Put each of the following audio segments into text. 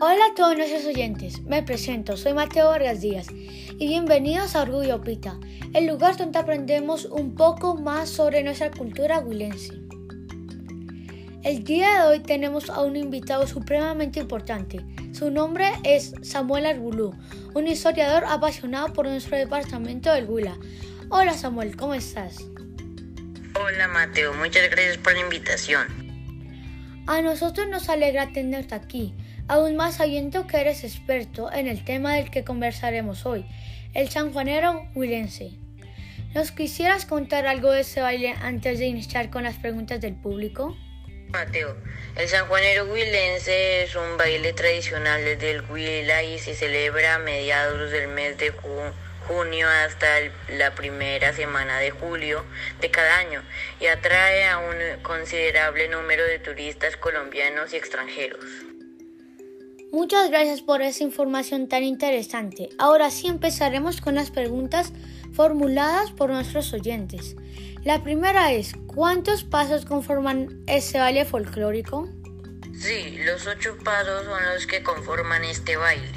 Hola a todos nuestros oyentes, me presento, soy Mateo Vargas Díaz y bienvenidos a Orgullo Pita, el lugar donde aprendemos un poco más sobre nuestra cultura huilense. El día de hoy tenemos a un invitado supremamente importante. Su nombre es Samuel Arbulú, un historiador apasionado por nuestro departamento del Huila. Hola Samuel, ¿cómo estás? Hola Mateo, muchas gracias por la invitación. A nosotros nos alegra tenerte aquí, aún más sabiendo que eres experto en el tema del que conversaremos hoy, el sanjuanero huilense. ¿Nos quisieras contar algo de ese baile antes de iniciar con las preguntas del público? Mateo, el sanjuanero huilense es un baile tradicional del Huila y se celebra a mediados del mes de junio hasta la primera semana de julio de cada año y atrae a un considerable número de turistas colombianos y extranjeros. Muchas gracias por esa información tan interesante. Ahora sí empezaremos con las preguntas formuladas por nuestros oyentes. La primera es, ¿cuántos pasos conforman ese baile folclórico? Sí, los ocho pasos son los que conforman este baile.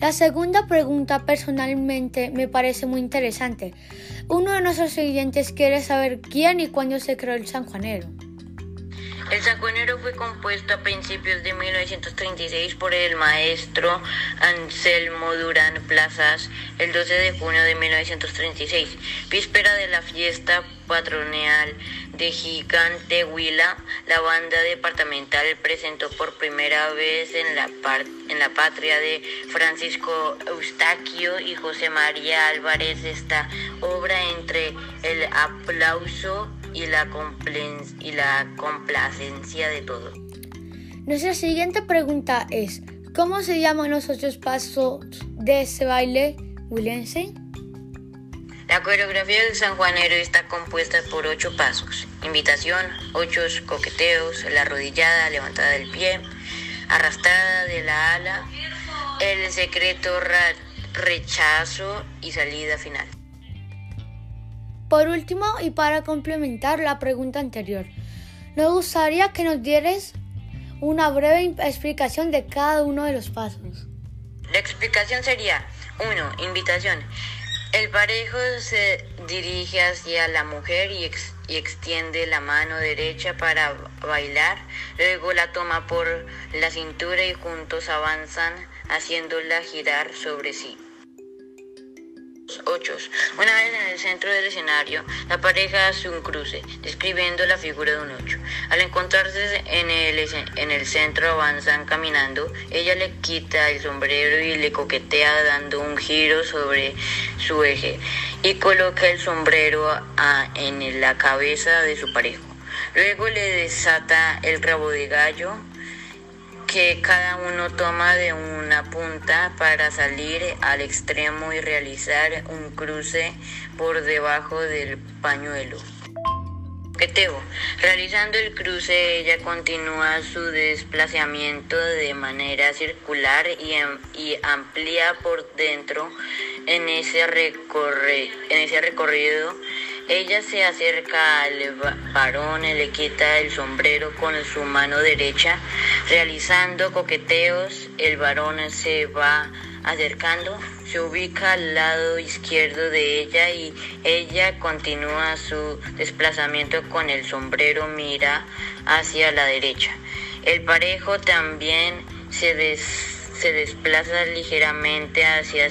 La segunda pregunta personalmente me parece muy interesante. Uno de nuestros oyentes quiere saber quién y cuándo se creó el sanjuanero. El sanjuanero fue compuesto a principios de 1936 por el maestro Anselmo Durán Plazas el 12 de junio de 1936, víspera de la fiesta patronal de Gigante Huila. La banda departamental presentó por primera vez en la, en la patria de Francisco Eustaquio y José María Álvarez esta obra entre el aplauso y la, y la complacencia de todo. Nuestra siguiente pregunta es, ¿cómo se llaman los ocho pasos de ese baile huilense? La coreografía del sanjuanero está compuesta por ocho pasos. Invitación, ocho coqueteos, la arrodillada, levantada del pie, arrastrada de la ala, el secreto rechazo y salida final. Por último, y para complementar la pregunta anterior, nos gustaría que nos dieras una breve explicación de cada uno de los pasos. La explicación sería 1. Invitación. El parejo se dirige hacia la mujer y, y, extiende la mano derecha para bailar, luego la toma por la cintura y juntos avanzan haciéndola girar sobre sí. 8. Una vez en el centro del escenario, la pareja hace un cruce, describiendo la figura de un 8. Al encontrarse en el, en el centro avanzan caminando, ella le quita el sombrero y le coquetea dando un giro sobre su eje y coloca el sombrero en la cabeza de su pareja. Luego le desata el rabo de gallo que cada uno toma de una punta para salir al extremo y realizar un cruce por debajo del pañuelo. Realizando el cruce, ella continúa su desplazamiento de manera circular y, y amplía por dentro en ese, en ese recorrido ella se acerca al varón, le quita el sombrero con su mano derecha, realizando coqueteos. El varón se va acercando, se ubica al lado izquierdo de ella y ella continúa su desplazamiento con el sombrero, mira hacia la derecha. El parejo también se, se desplaza ligeramente hacia,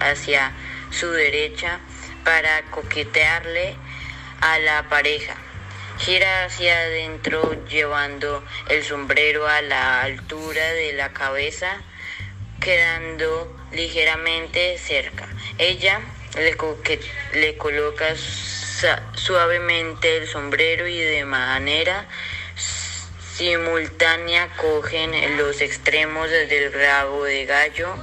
hacia su derecha para coquetearle a la pareja. Gira hacia adentro llevando el sombrero a la altura de la cabeza, quedando ligeramente cerca. Ella le, le coloca suavemente el sombrero y de manera simultánea cogen los extremos del rabo de gallo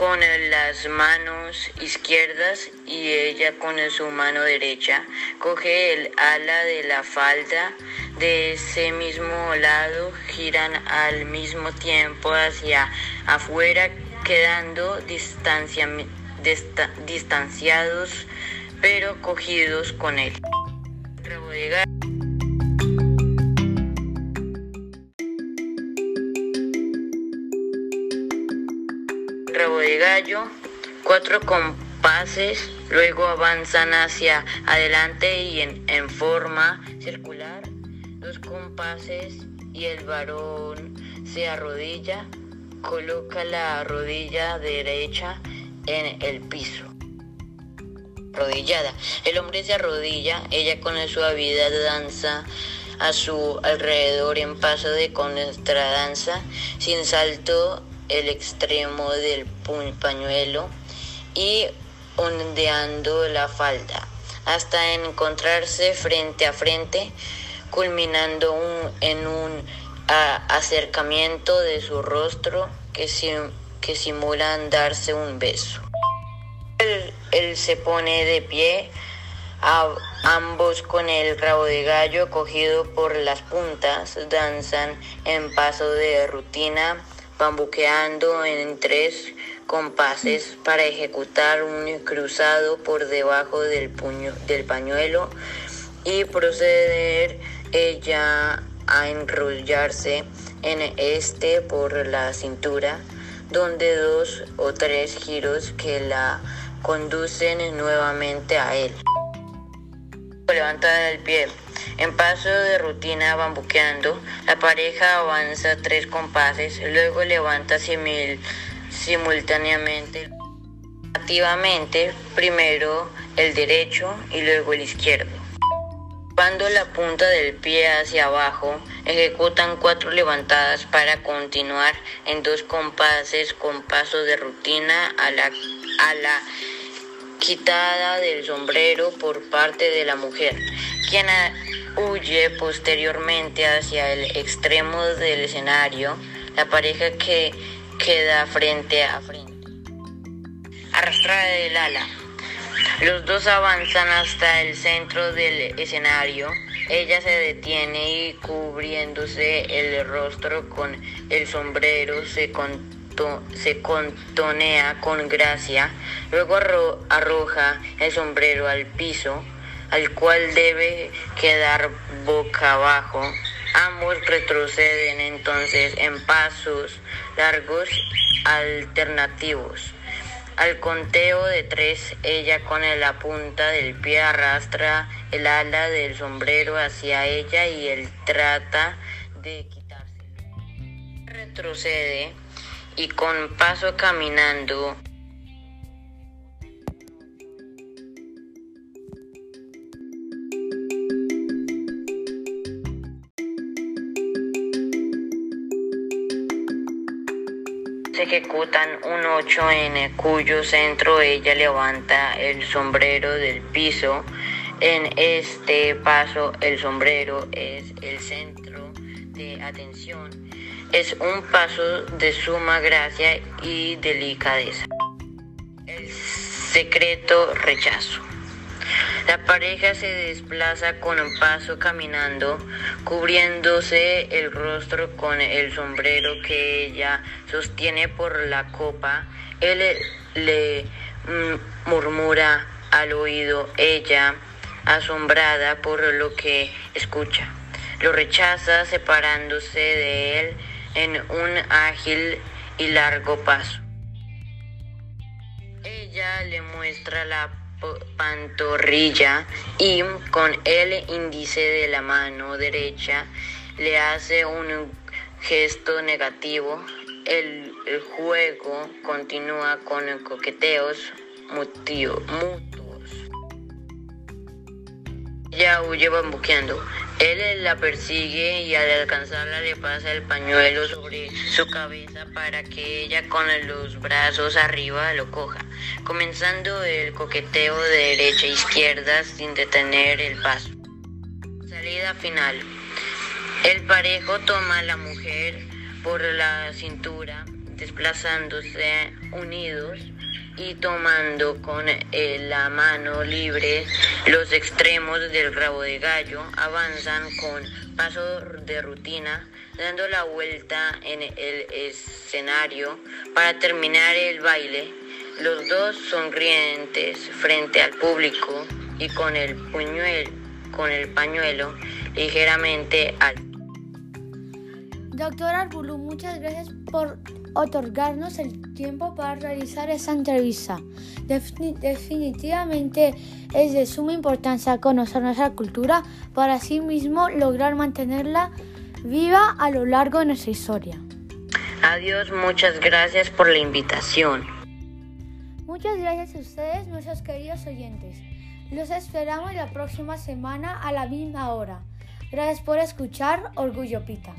con las manos izquierdas y ella con su mano derecha coge el ala de la falda de ese mismo lado, giran al mismo tiempo hacia afuera, quedando distanciados pero cogidos con él. Gallo, cuatro compases, luego avanzan hacia adelante y en, en forma circular, dos compases y el varón se arrodilla, coloca la rodilla derecha en el piso. Arrodillada. El hombre se arrodilla, ella con suavidad danza a su alrededor en paso de contradanza, sin salto el extremo del pañuelo y ondeando la falda, hasta encontrarse frente a frente, culminando en un acercamiento de su rostro que, que simulan darse un beso. él se pone de pie ambos con el rabo de gallo cogido por las puntas danzan en paso de rutina, bambuqueando en tres compases para ejecutar un cruzado por debajo del, puño, del pañuelo y proceder ella a enrollarse en este por la cintura, donde dos o tres giros que la conducen nuevamente a él levanta el pie. En paso de rutina bambuqueando, la pareja avanza tres compases, luego levanta simultáneamente activamente primero el derecho y luego el izquierdo. Cuando la punta del pie hacia abajo, ejecutan cuatro levantadas para continuar en dos compases con paso de rutina a la, a la quitada del sombrero por parte de la mujer, quien huye posteriormente hacia el extremo del escenario, la pareja que queda frente a frente. Arrastrada del ala. Los dos avanzan hasta el centro del escenario. Ella se detiene y cubriéndose el rostro con el sombrero se se contonea con gracia, luego arroja el sombrero al piso, al cual debe quedar boca abajo. Ambos retroceden entonces en pasos largos alternativos. Al conteo de tres, ella con la punta del pie arrastra el ala del sombrero hacia ella y él trata de quitárselo. Retrocede y con paso caminando se ejecutan un ocho en cuyo centro ella levanta el sombrero del piso. En este paso el sombrero es el centro atención es un paso de suma gracia y delicadeza. El secreto rechazo. La pareja se desplaza con un paso caminando, cubriéndose el rostro con el sombrero que ella sostiene por la copa. Él le mm, murmura al oído ella, asombrada por lo que escucha. Lo rechaza separándose de él en un ágil y largo paso. Ella le muestra la pantorrilla y con el índice de la mano derecha le hace un gesto negativo. El, juego continúa con coqueteos mutuos. Ella huye bambuqueando. Él la persigue y al alcanzarla le pasa el pañuelo sobre su cabeza para que ella con los brazos arriba lo coja, comenzando el coqueteo de derecha a izquierda sin detener el paso. Salida final. El parejo toma a la mujer por la cintura, desplazándose unidos y tomando con eh, la mano libre los extremos del rabo de gallo, avanzan con paso de rutina, dando la vuelta en el escenario para terminar el baile. Los dos sonrientes frente al público y con el, puñuelo, con el pañuelo ligeramente alto. Doctor Arbulu, muchas gracias por otorgarnos el tiempo para realizar esa entrevista. definitivamente es de suma importancia conocer nuestra cultura para así mismo lograr mantenerla viva a lo largo de nuestra historia. Adiós, muchas gracias por la invitación. Muchas gracias a ustedes, nuestros queridos oyentes. Los esperamos la próxima semana a la misma hora. Gracias por escuchar Orgullo Pita.